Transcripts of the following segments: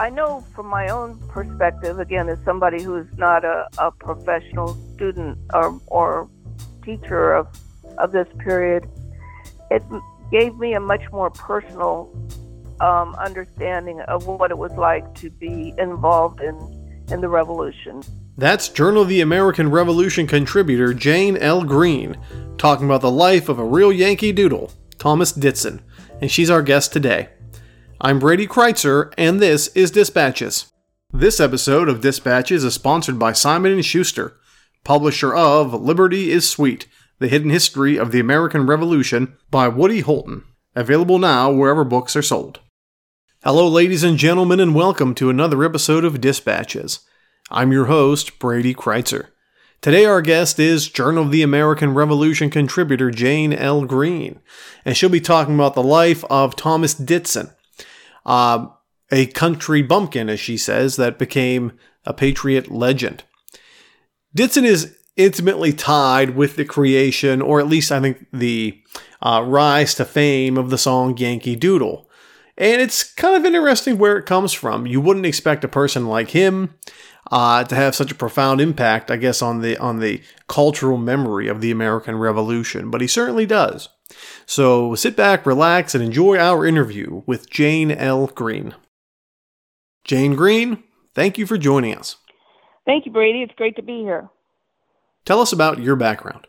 I know from my own perspective, again, as somebody who's not a, a professional student or, or teacher of, of this period, it gave me a much more personal um, understanding of what it was like to be involved in, in the revolution. That's Journal of the American Revolution contributor Jane L. Green talking about the life of a real Yankee Doodle, Thomas Ditson, and she's our guest today. I'm Brady Crytzer, and this is Dispatches. This episode of Dispatches is sponsored by Simon & Schuster, publisher of Liberty is Sweet, The Hidden History of the American Revolution by Woody Holton, available now wherever books are sold. Hello, ladies and gentlemen, and welcome to another episode of Dispatches. I'm your host, Brady Crytzer. Today, our guest is Journal of the American Revolution contributor Jane L. Green, and she'll be talking about the life of Thomas Ditson, uh, a country bumpkin, as she says, that became a patriot legend. Ditson is intimately tied with the creation, or at least I think the uh, rise to fame of the song Yankee Doodle. And it's kind of interesting where it comes from. You wouldn't expect a person like him uh, to have such a profound impact, I guess, on the on the cultural memory of the American Revolution, but he certainly does. So sit back, relax, and enjoy our interview with Jane L. Green. Jane Green, thank you for joining us. Thank you, Brady. It's great to be here. Tell us about your background.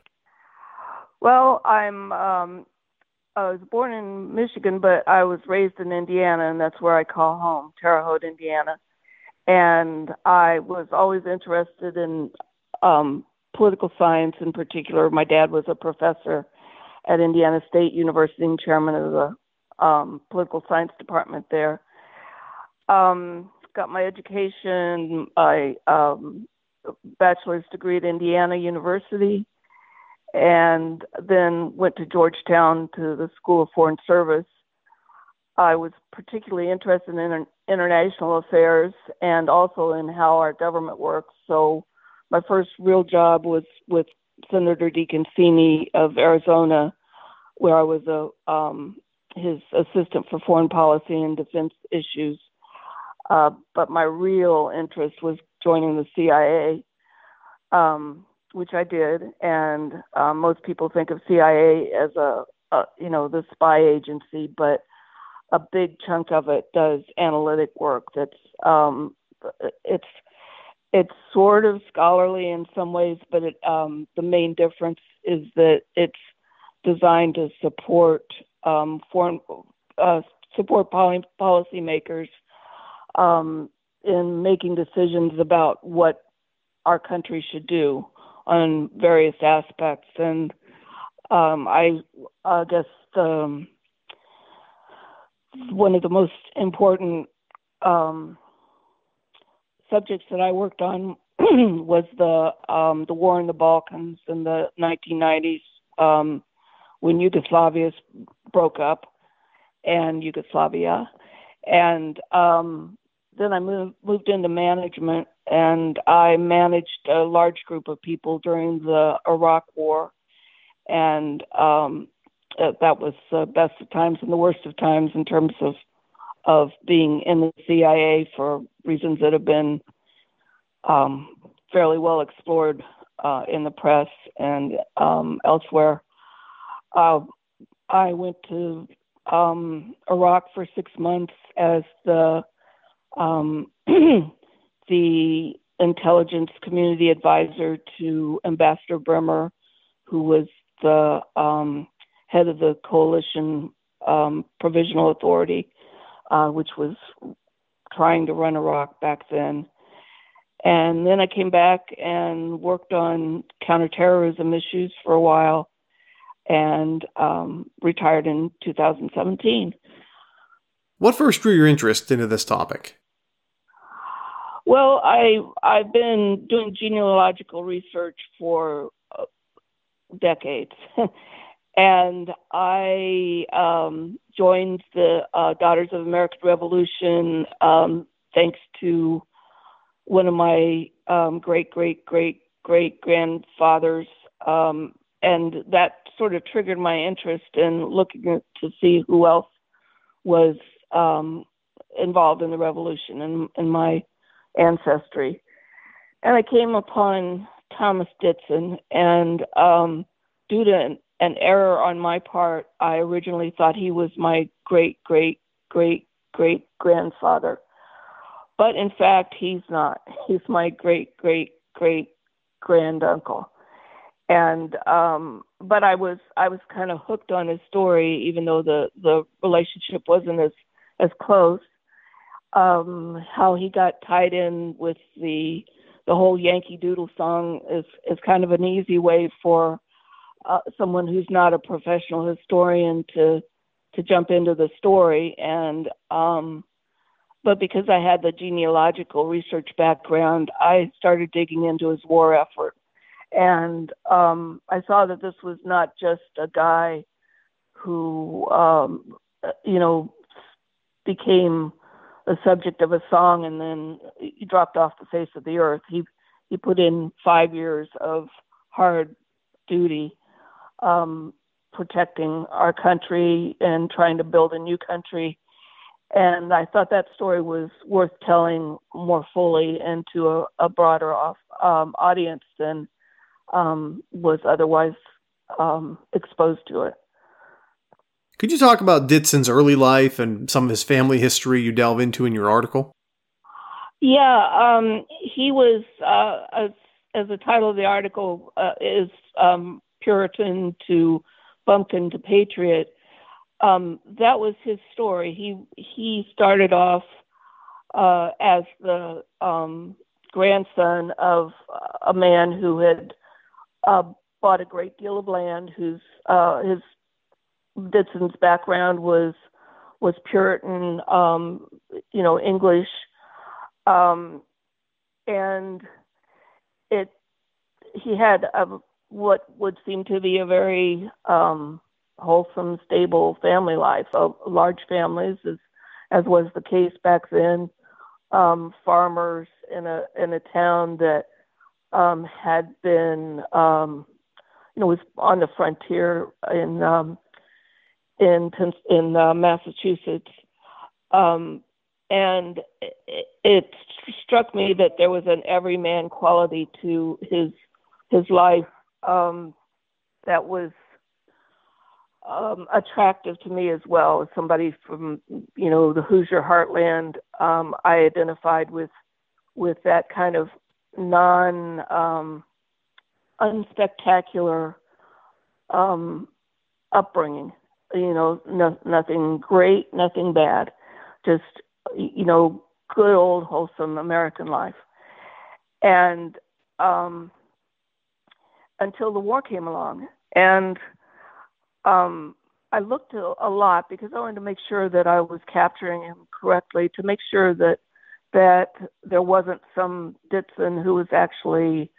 Well, I'm um, I was born in Michigan, but I was raised in Indiana, and that's where I call home, Terre Haute, Indiana. And I was always interested in um, political science in particular. My dad was a professor at Indiana State University and chairman of the um, political science department there. Um, got my education, my um, bachelor's degree at Indiana University, and then went to Georgetown to the School of Foreign Service. I was particularly interested in inter- international affairs and also in how our government works. So my first real job was with Senator DeConcini of Arizona, where I was a um, his assistant for foreign policy and defense issues. Uh, but my real interest was joining the CIA, um, which I did. And uh, most people think of CIA as a, a, you know, the spy agency, but a big chunk of it does analytic work. That's um, it's it's sort of scholarly in some ways, but it, um, the main difference is that it's designed to support um, foreign uh, support poly- policymakers um, in making decisions about what our country should do on various aspects. And um, I, I guess um, one of the most important um, subjects that I worked on was the um, the war in the Balkans in the 1990s um, when Yugoslavia broke up and Yugoslavia, and um, then I moved moved into management and I managed a large group of people during the Iraq War, and um, that was the best of times and the worst of times in terms of of being in the CIA for reasons that have been um, fairly well explored uh, in the press and um, elsewhere. Uh, I went to um, Iraq for six months as the um, the intelligence community advisor to Ambassador Bremer, who was the um, head of the coalition um, provisional authority, uh, which was trying to run Iraq back then. And then I came back and worked on counterterrorism issues for a while and um, retired in 2017. What first drew your interest into this topic? Well, I I've been doing genealogical research for uh, decades, and I um, joined the uh, Daughters of American Revolution um, thanks to one of my um, great great great great grandfathers, um, and that sort of triggered my interest in looking to see who else was um, involved in the revolution and, and my ancestry. And I came upon Thomas Ditson, and um, due to an, error on my part, I originally thought he was my great, great, great, great grandfather. But in fact, he's not. He's my great, great, great granduncle. And um, but I was I was kind of hooked on his story, even though the the relationship wasn't as as close um, how he got tied in with the the whole Yankee Doodle song is is kind of an easy way for uh, someone who's not a professional historian to to jump into the story and um but because I had the genealogical research background, I started digging into his war effort. And um, I saw that this was not just a guy who, um, you know, became the subject of a song and then he dropped off the face of the earth. He he put in five years of hard duty um, protecting our country and trying to build a new country. And I thought that story was worth telling more fully and to a, a broader off, um, audience than um, was otherwise um, exposed to it. Could you talk about Ditson's early life and some of his family history you delve into in your article? Yeah, um, he was, uh, as, as the title of the article uh, is, um, Puritan to bumpkin to patriot. Um, that was his story. He he started off uh, as the um, grandson of a man who had uh, bought a great deal of land, whose uh, his Ditson's background was was Puritan, um, you know, English, um, and it he had a, what would seem to be a very um, wholesome, stable family life, uh, large families, as as was the case back then. Um, farmers in a in a town that um, had been, um, you know, was on the frontier in um, in in uh, Massachusetts, um, and it, it struck me that there was an everyman quality to his his life um, that was um, attractive to me as well as somebody from you know the Hoosier heartland. Um, I identified with with that kind of non um, unspectacular um, upbringing you know, no, nothing great, nothing bad, just you know, good old wholesome American life. And um, until the war came along, and um, I looked a, lot because I wanted to make sure that I was capturing him correctly, to make sure that that there wasn't some Ditson who was actually,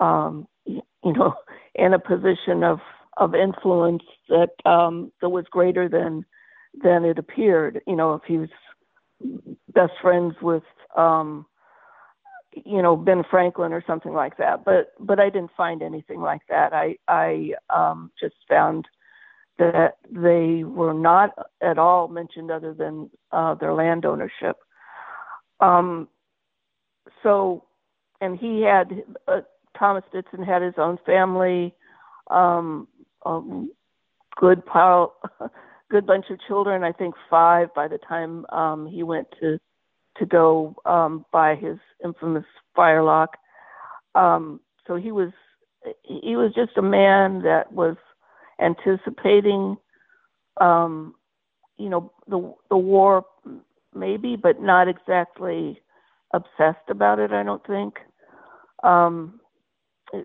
um, you know, in a position of of influence that um, that was greater than than it appeared. You know, if he was best friends with um, you know Ben Franklin or something like that. But but I didn't find anything like that. I I um, just found that they were not at all mentioned other than uh, their land ownership. Um, so, and he had uh, Thomas Ditson had his own family. Um, a good pile, good bunch of children. I think five by the time um, he went to to go um, his infamous firelock. Um, so he was he was just a man that was anticipating, um, you know, the the war maybe, but not exactly obsessed about it. I don't think. Um,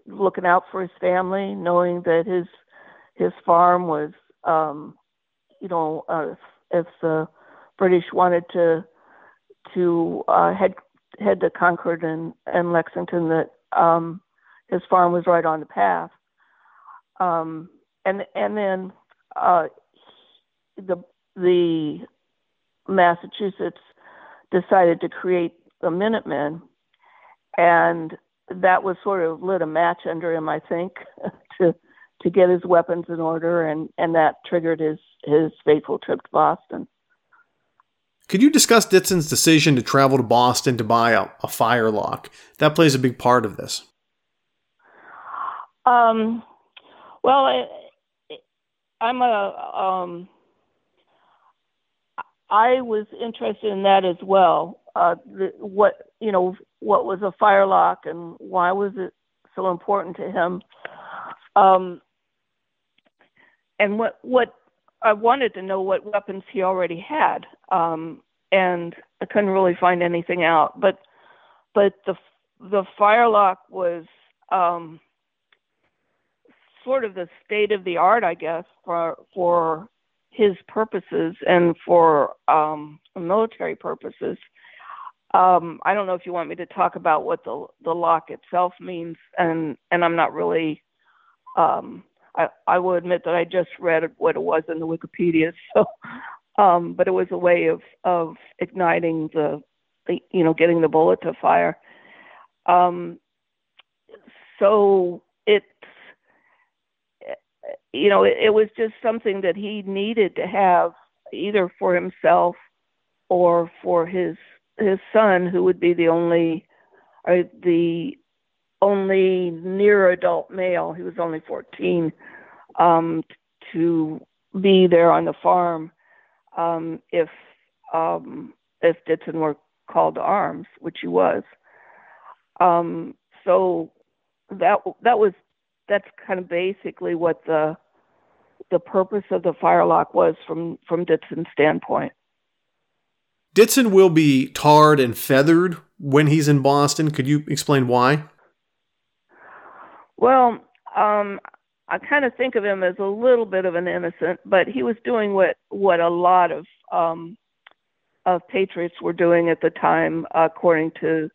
looking out for his family, knowing that his his farm was, um, you know, uh, if the British wanted to to uh, head head to Concord and, and Lexington that um, his farm was right on the path. Um, and and then uh, the the Massachusetts decided to create the Minutemen, and that was sort of lit a match under him, I think, to to get his weapons in order, and and that triggered his his fateful trip to Boston. Could you discuss Ditson's decision to travel to Boston to buy a, a firelock? That plays a big part of this. Um, well, I, I'm a um, I was interested in that as well. Uh, the, what you know, what was a firelock, and why was it so important to him? Um, and what what I wanted to know what weapons he already had, um, and I couldn't really find anything out. But but the the firelock was um, sort of the state of the art, I guess, for for his purposes and for um, military purposes. Um, I don't know if you want me to talk about what the the lock itself means, and and I'm not really. Um, I, I will admit that I just read what it was in the Wikipedia, so um, but it was a way of of igniting the, the you know getting the bullet to fire. Um, so it's you know it, it was just something that he needed to have either for himself or for his his son who would be the only or the only near adult male he was only 14 um to be there on the farm um, if um, if Ditson were called to arms, which he was. Um, so that that was that's kind of basically what the the purpose of the firelock was from from Ditson's standpoint. Ditson will be tarred and feathered when he's in Boston. Could you explain why? Well, um, I kind of think of him as a little bit of an innocent, but he was doing what what a lot of um, of patriots were doing at the time, according to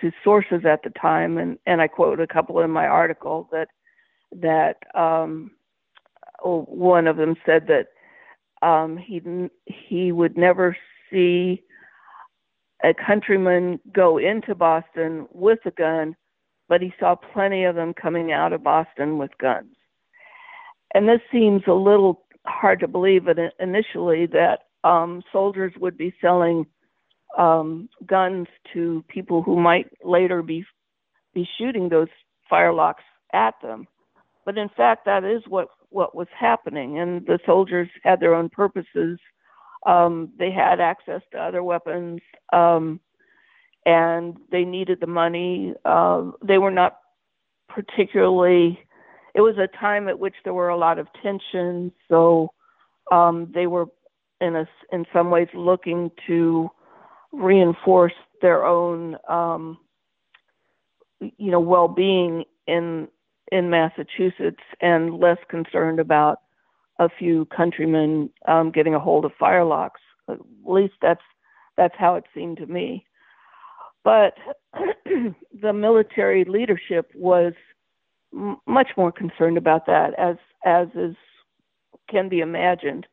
to sources at the time, and and I quote a couple in my article that that um, one of them said that um, he he would never see a countryman go into Boston with a gun, but he saw plenty of them coming out of Boston with guns and this seems a little hard to believe initially that um, soldiers would be selling um, guns to people who might later be be shooting those firelocks at them. But in fact, that is what what was happening, and the soldiers had their own purposes. Um, they had access to other weapons, um, and they needed the money. Uh, they were not particularly it was a time at which there were a lot of tensions, so um, they were in a in some ways looking to reinforce their own um, you know well-being in in Massachusetts and less concerned about a few countrymen um, getting a hold of firelocks. At least that's that's how it seemed to me. But the military leadership was m- much more concerned about that, as as is can be imagined,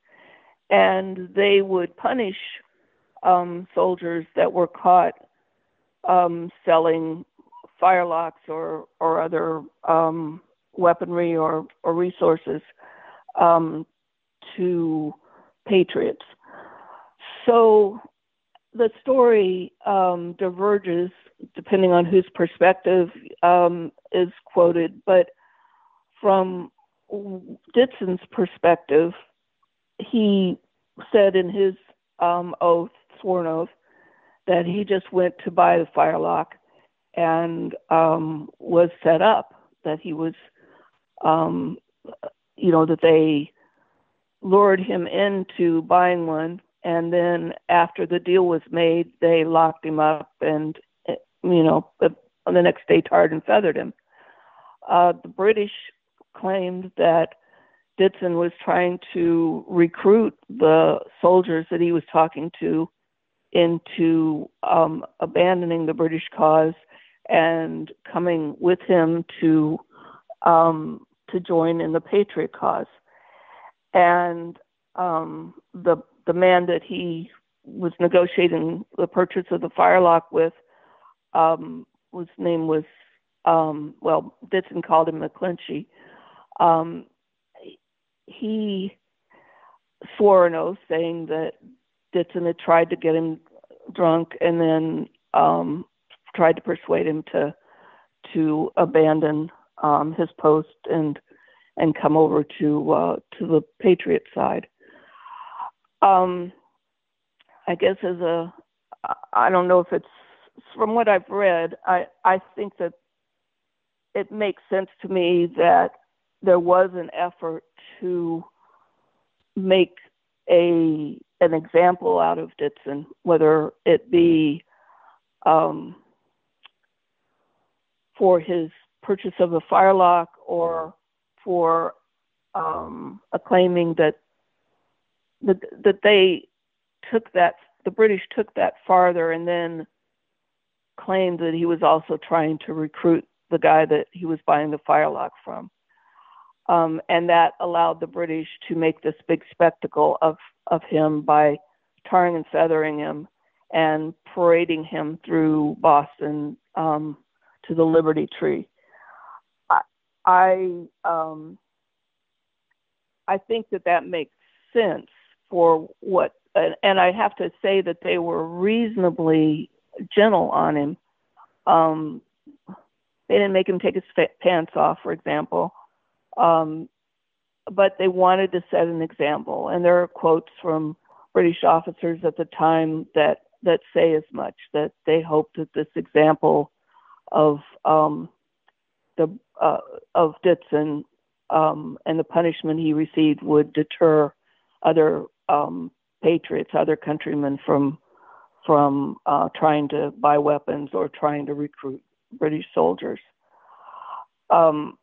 and they would punish um, soldiers that were caught um, selling firelocks or or other um, weaponry or or resources um, to patriots. So the story um, diverges depending on whose perspective um, is quoted, but from Ditson's perspective, he said in his um, oath, sworn oath, that he just went to buy the firelock and um, was set up, that he was, um, you know, that they lured him into buying one. And then after the deal was made, they locked him up and you know, on the next day tarred and feathered him. Uh, the British claimed that Ditson was trying to recruit the soldiers that he was talking to into um, abandoning the British cause and coming with him to um, to join in the Patriot cause. And um, the the man that he was negotiating the purchase of the firelock with, um, whose name was um, well, Ditson called him McClinchy. Um, he swore an oath saying that Ditson had tried to get him drunk and then um, tried to persuade him to to abandon um, his post and and come over to uh, to the Patriot side. Um, I guess as a I don't know if it's from what I've read, I I think that it makes sense to me that there was an effort to make a an example out of Ditson, whether it be um, for his purchase of a firelock or for um, claiming that, that that they took that the British took that farther and then claimed that he was also trying to recruit the guy that he was buying the firelock from. Um, and that allowed the British to make this big spectacle of, of him by tarring and feathering him and parading him through Boston um, to the Liberty Tree. I, um, I think that that makes sense for what, and, and I have to say that they were reasonably gentle on him. Um, they didn't make him take his pants off, for example. Um, but they wanted to set an example. And there are quotes from British officers at the time that, that say as much that they hoped that this example of um, the uh, of Ditson um, and the punishment he received would deter other um, patriots, other countrymen from from uh, trying to buy weapons or trying to recruit British soldiers. Um,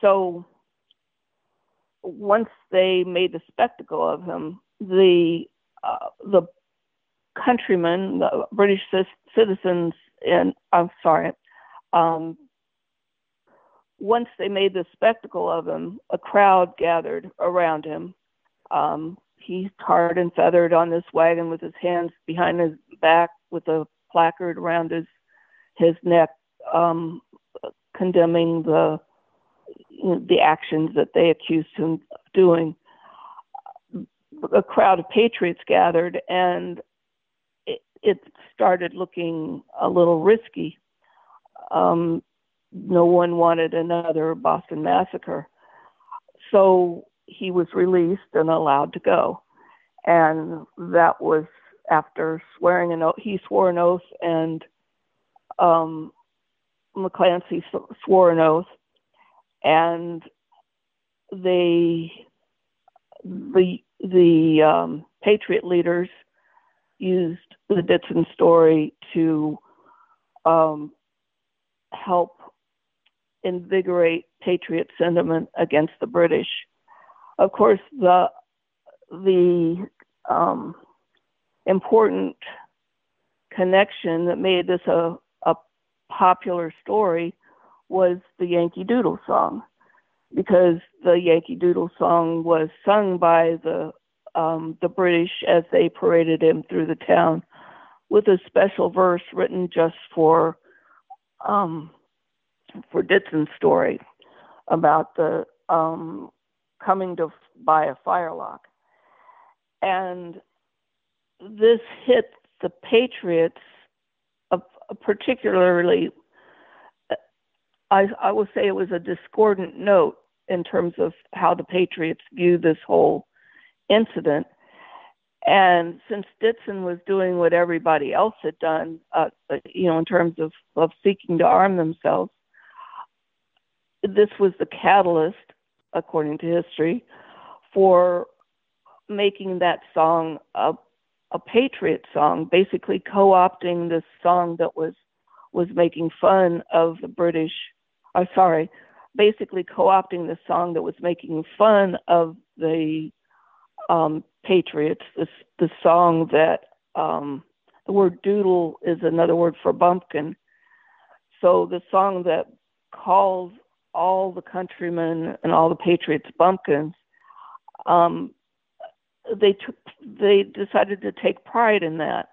so once they made the spectacle of him, the uh, the countrymen, the British citizens, and I'm sorry, um, once they made the spectacle of him, a crowd gathered around him. Um, he's tarred and feathered on this wagon with his hands behind his back, with a placard around his his neck, um, condemning the the actions that they accused him of doing. A crowd of patriots gathered, and it, it started looking a little risky. Um, no one wanted another Boston massacre. So he was released and allowed to go. And that was after swearing an oath. He swore an oath, and um, McClancy swore an oath, and they the the um, Patriot leaders used the Ditson story to um, help invigorate Patriot sentiment against the British. Of course, the the um, important connection that made this a, a popular story was the Yankee Doodle song, because the Yankee Doodle song was sung by the um, the British as they paraded him through the town, with a special verse written just for um, for Ditson's story about the um, coming to buy a firelock, and this hit the Patriots, uh, particularly I, I will say it was a discordant note in terms of how the Patriots view this whole incident. And since Ditson was doing what everybody else had done, uh, you know, in terms of, of seeking to arm themselves, this was the catalyst, according to history, for making that song a, a patriot song, basically co-opting this song that was was making fun of the British uh, sorry, basically co-opting the song that was making fun of the um, Patriots, the, the song that um, the word doodle is another word for bumpkin. So the song that calls all the countrymen and all the patriots bumpkins, um, they took they decided to take pride in that.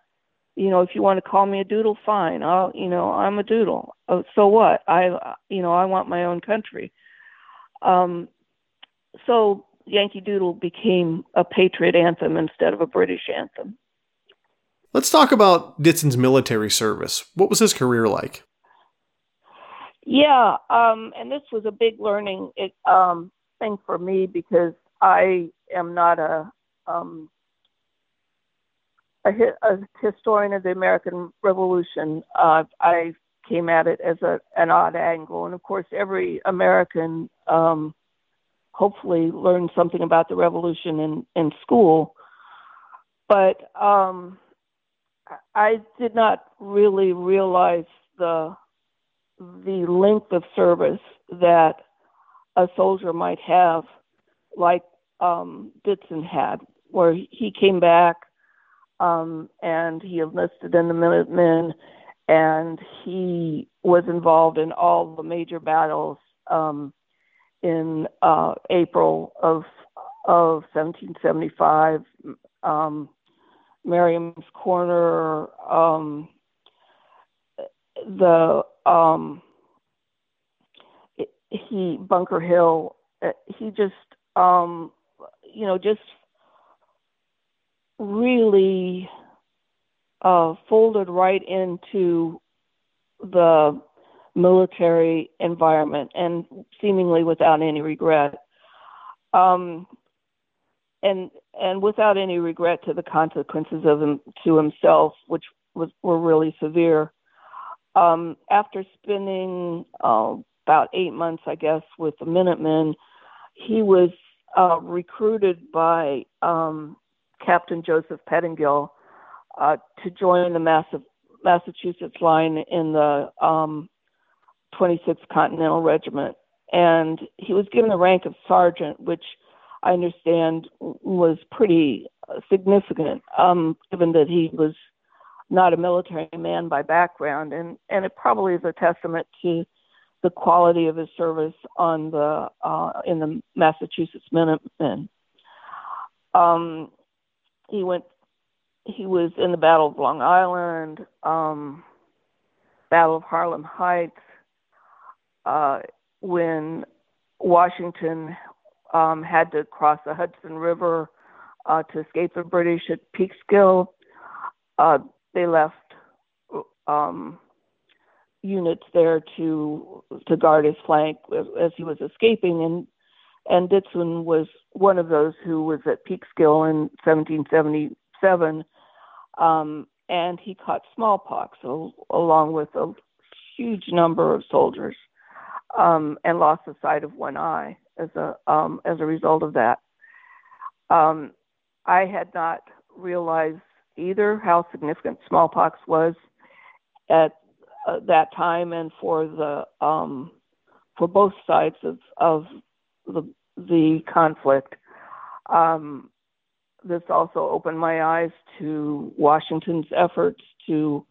You know, if you want to call me a doodle, fine. I'll, you know, I'm a doodle. Oh, so what? I, you know, I want my own country. Um, so Yankee Doodle became a patriot anthem instead of a British anthem. Let's talk about Ditson's military service. What was his career like? Yeah, um, and this was a big learning um, thing for me because I am not a um, a, a, historian of the American Revolution. Uh, I came at it as a, an odd angle, and of course, every American um, hopefully learned something about the Revolution in in school. But um, I did not really realize the the length of service that a soldier might have, like um, Ditson had, where he came back um, and he enlisted in the Minutemen, and he was involved in all the major battles um, in uh, April of of 1775. Um, Merriam's Corner, um, the um, he Bunker Hill. Uh, he just um, you know just really uh, folded right into the military environment and seemingly without any regret. Um, and and without any regret to the consequences of him to himself, which was were really severe. Um, after spending uh, about eight months, I guess, with the Minutemen, he was uh, recruited by um, Captain Joseph Pettingill uh, to join the Massachusetts line in the um, 26th Continental Regiment. And he was given the rank of sergeant, which I understand was pretty significant, um, given that he was not a military man by background, and and it probably is a testament to the quality of his service on the uh, in the Massachusetts Minutemen. Um, he went. He was in the Battle of Long Island, um, Battle of Harlem Heights, uh, when Washington um, had to cross the Hudson River uh, to escape the British at Peekskill. Uh, they left um, units there to to guard his flank as, he was escaping, and and Ditson was one of those who was at Peekskill in 1777, um, and he caught smallpox along with a huge number of soldiers, um, and lost the sight of one eye as a um, as a result of that. Um, I had not realized either how significant smallpox was at uh, that time and for the um, for both sides of of the the conflict. Um, this also opened my eyes to Washington's efforts to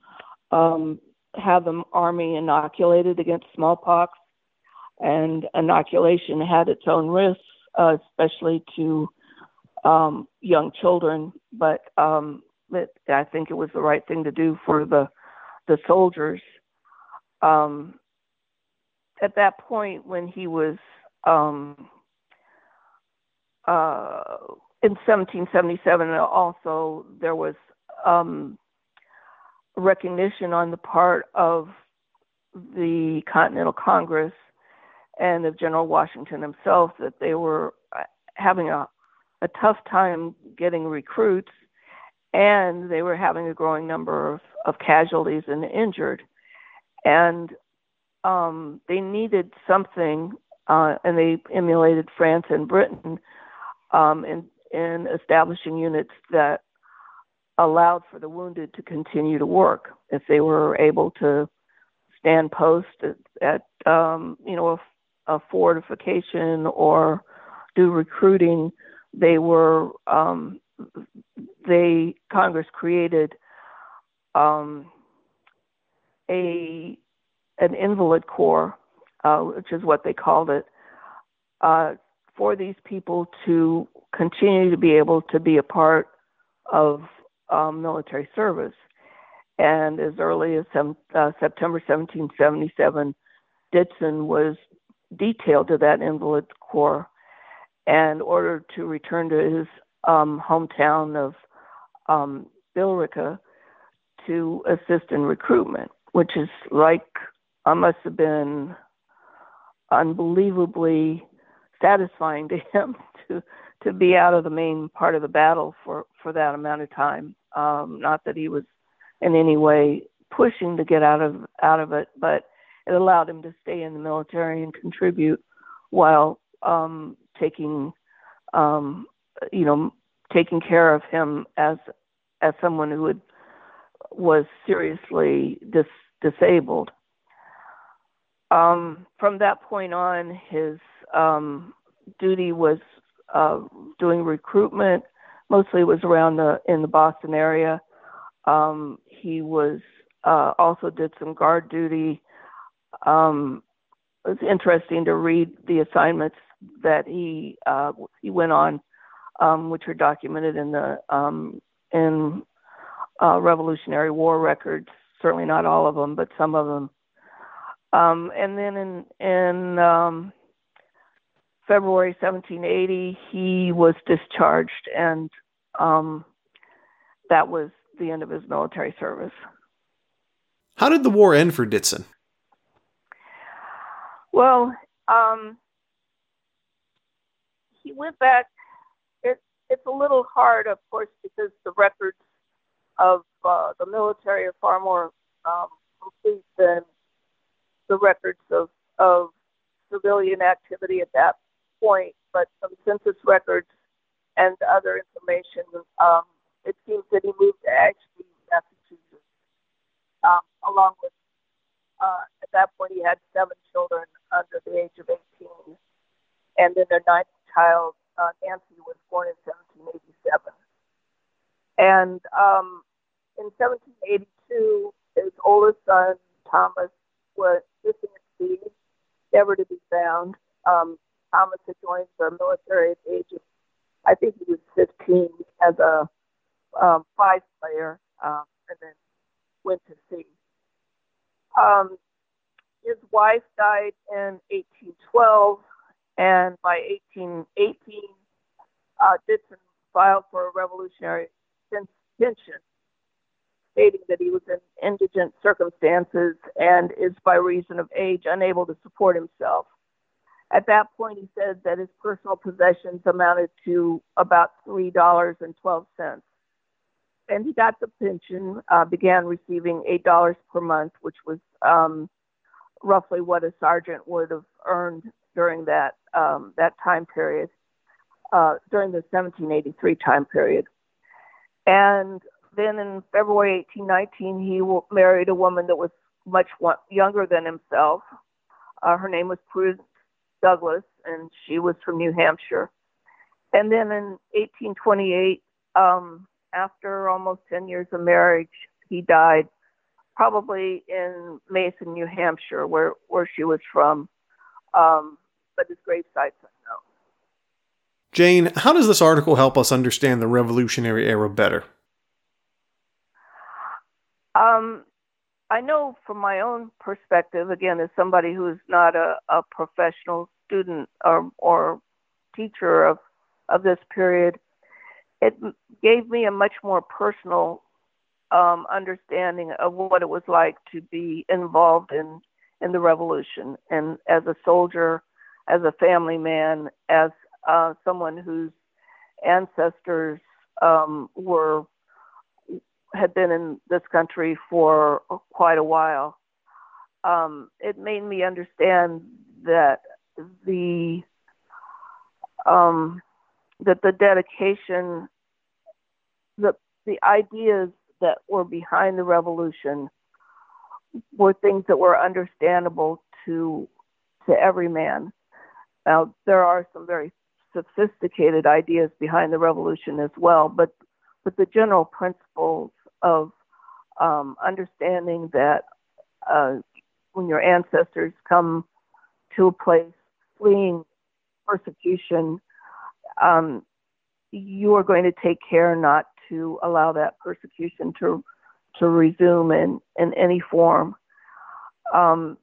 um, have the army inoculated against smallpox and inoculation had its own risks, uh, especially to um, young children. But um, it, I think it was the right thing to do for the the soldiers. Um, at that point, when he was um, uh, in 1777, also there was um, recognition on the part of the Continental Congress and of General Washington himself that they were uh, having a, a tough time getting recruits and they were having a growing number of, of casualties and injured. And um, they needed something, uh, and they emulated France and Britain um, in, in establishing units that allowed for the wounded to continue to work if they were able to stand post at, at um, you know a fortification or do recruiting, they were um, they Congress created um, a an invalid corps, uh, which is what they called it, uh, for these people to continue to be able to be a part of um, military service. And as early as uh, September 1777, Ditson was detailed to that invalid corps and ordered to return to his um, hometown of um, Billerica to assist in recruitment, which is like I must have been unbelievably satisfying to him to to be out of the main part of the battle for for that amount of time. Um, not that he was in any way pushing to get out of out of it, but it allowed him to stay in the military and contribute while um, taking um, you know taking care of him as as someone who had, was seriously dis, disabled. Um, from that point on, his um, duty was uh, doing recruitment. Mostly, was around the in the Boston area. Um, he was uh, also did some guard duty. Um, it was interesting to read the assignments that he uh, he went on, um, which are documented in the um, in uh, Revolutionary War records. Certainly not all of them, but some of them. Um, and then in in um, February 1780, he was discharged, and um, that was the end of his military service. How did the war end for Ditson? Well, um, he went back. It, it's a little hard, of course, because the records of uh, the military are far more um, complete than the records of, of civilian activity at that point. But some census records and other information, um, it seems that he moved to Ashby, Massachusetts, um, along with, uh, at that point, he had seven children under the age of 18. And then their ninth child, uh, Nancy, was born in 1787. And um, in 1782, his oldest son, Thomas, was missing at sea, never to be found. Um, Thomas had joined the military at the age of, I think he was 15, as a um, fife player, um, and then went to sea. Um, his wife died in 1812, and by 1818, uh, Ditson filed for a revolutionary pension, stating that he was in indigent circumstances and is, by reason of age, unable to support himself. At that point, he said that his personal possessions amounted to about $3.12. And he got the pension, uh, began receiving $8 per month, which was um, roughly what a sergeant would have earned during that, um, that time period, uh, during the 1783 time period. And then in February 1819, he married a woman that was much younger than himself. Uh, her name was Prudence Douglas, and she was from New Hampshire. And then in 1828, um, after almost 10 years of marriage, he died probably in Mason, New Hampshire, where, where she was from. Um, but his gravesite's unknown. Jane, how does this article help us understand the Revolutionary era better? Um, I know from my own perspective, again, as somebody who's not a, a professional student or, or teacher of, of this period, it gave me a much more personal um, understanding of what it was like to be involved in, in the revolution and as a soldier, as a family man, as uh, someone whose ancestors um, were had been in this country for quite a while. Um, it made me understand that the um, that the dedication, the the ideas that were behind the revolution were things that were understandable to to every man. Now there are some very sophisticated ideas behind the revolution as well, but but the general principles of um, understanding that uh, when your ancestors come to a place fleeing persecution, um, you are going to take care not to allow that persecution to to resume in, in any form. Um,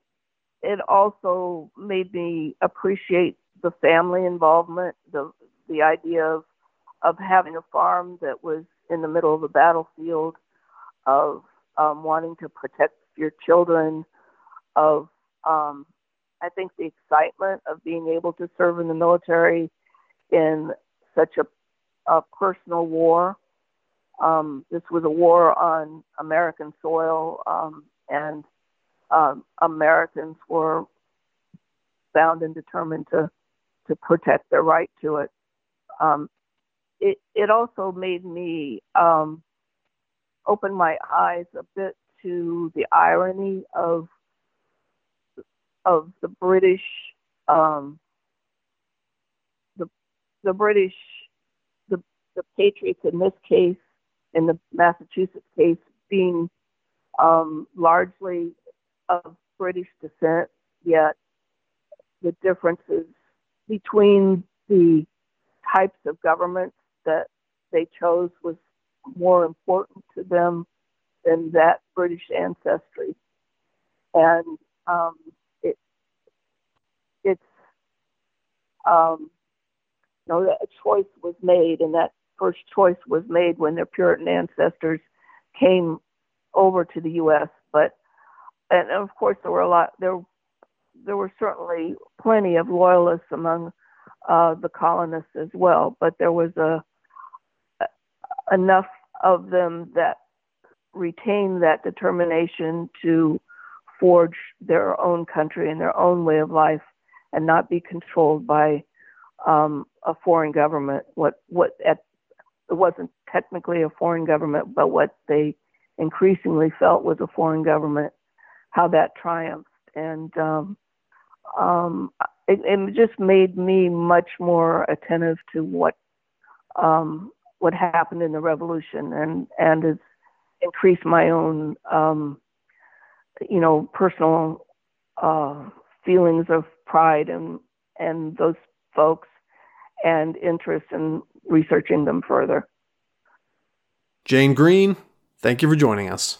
it also made me appreciate the family involvement, the the idea of of having a farm that was in the middle of a battlefield, of um, wanting to protect your children, of um, I think the excitement of being able to serve in the military in such a, a personal war. Um, this was a war on American soil, um, and um, Americans were bound and determined to to protect their right to it. Um, it it also made me um, open my eyes a bit to the irony of of the British um, the the British the the Patriots in this case in the Massachusetts case being um, largely of British descent, yet the differences between the types of governments that they chose was more important to them than that British ancestry. And um, it, it's, um, you know, a choice was made, and that first choice was made when their Puritan ancestors came over to the U.S. But and of course there were a lot there there were certainly plenty of loyalists among uh, the colonists as well, but there was a, a enough of them that retained that determination to forge their own country and their own way of life and not be controlled by um, a foreign government. What what at it wasn't technically a foreign government, but what they increasingly felt was a foreign government how that triumphed, and um, um, it, it, just made me much more attentive to what um, what happened in the revolution, and and has increased my own, um, you know, personal uh, feelings of pride and and those folks, and interest in researching them further. Jane Green, thank you for joining us.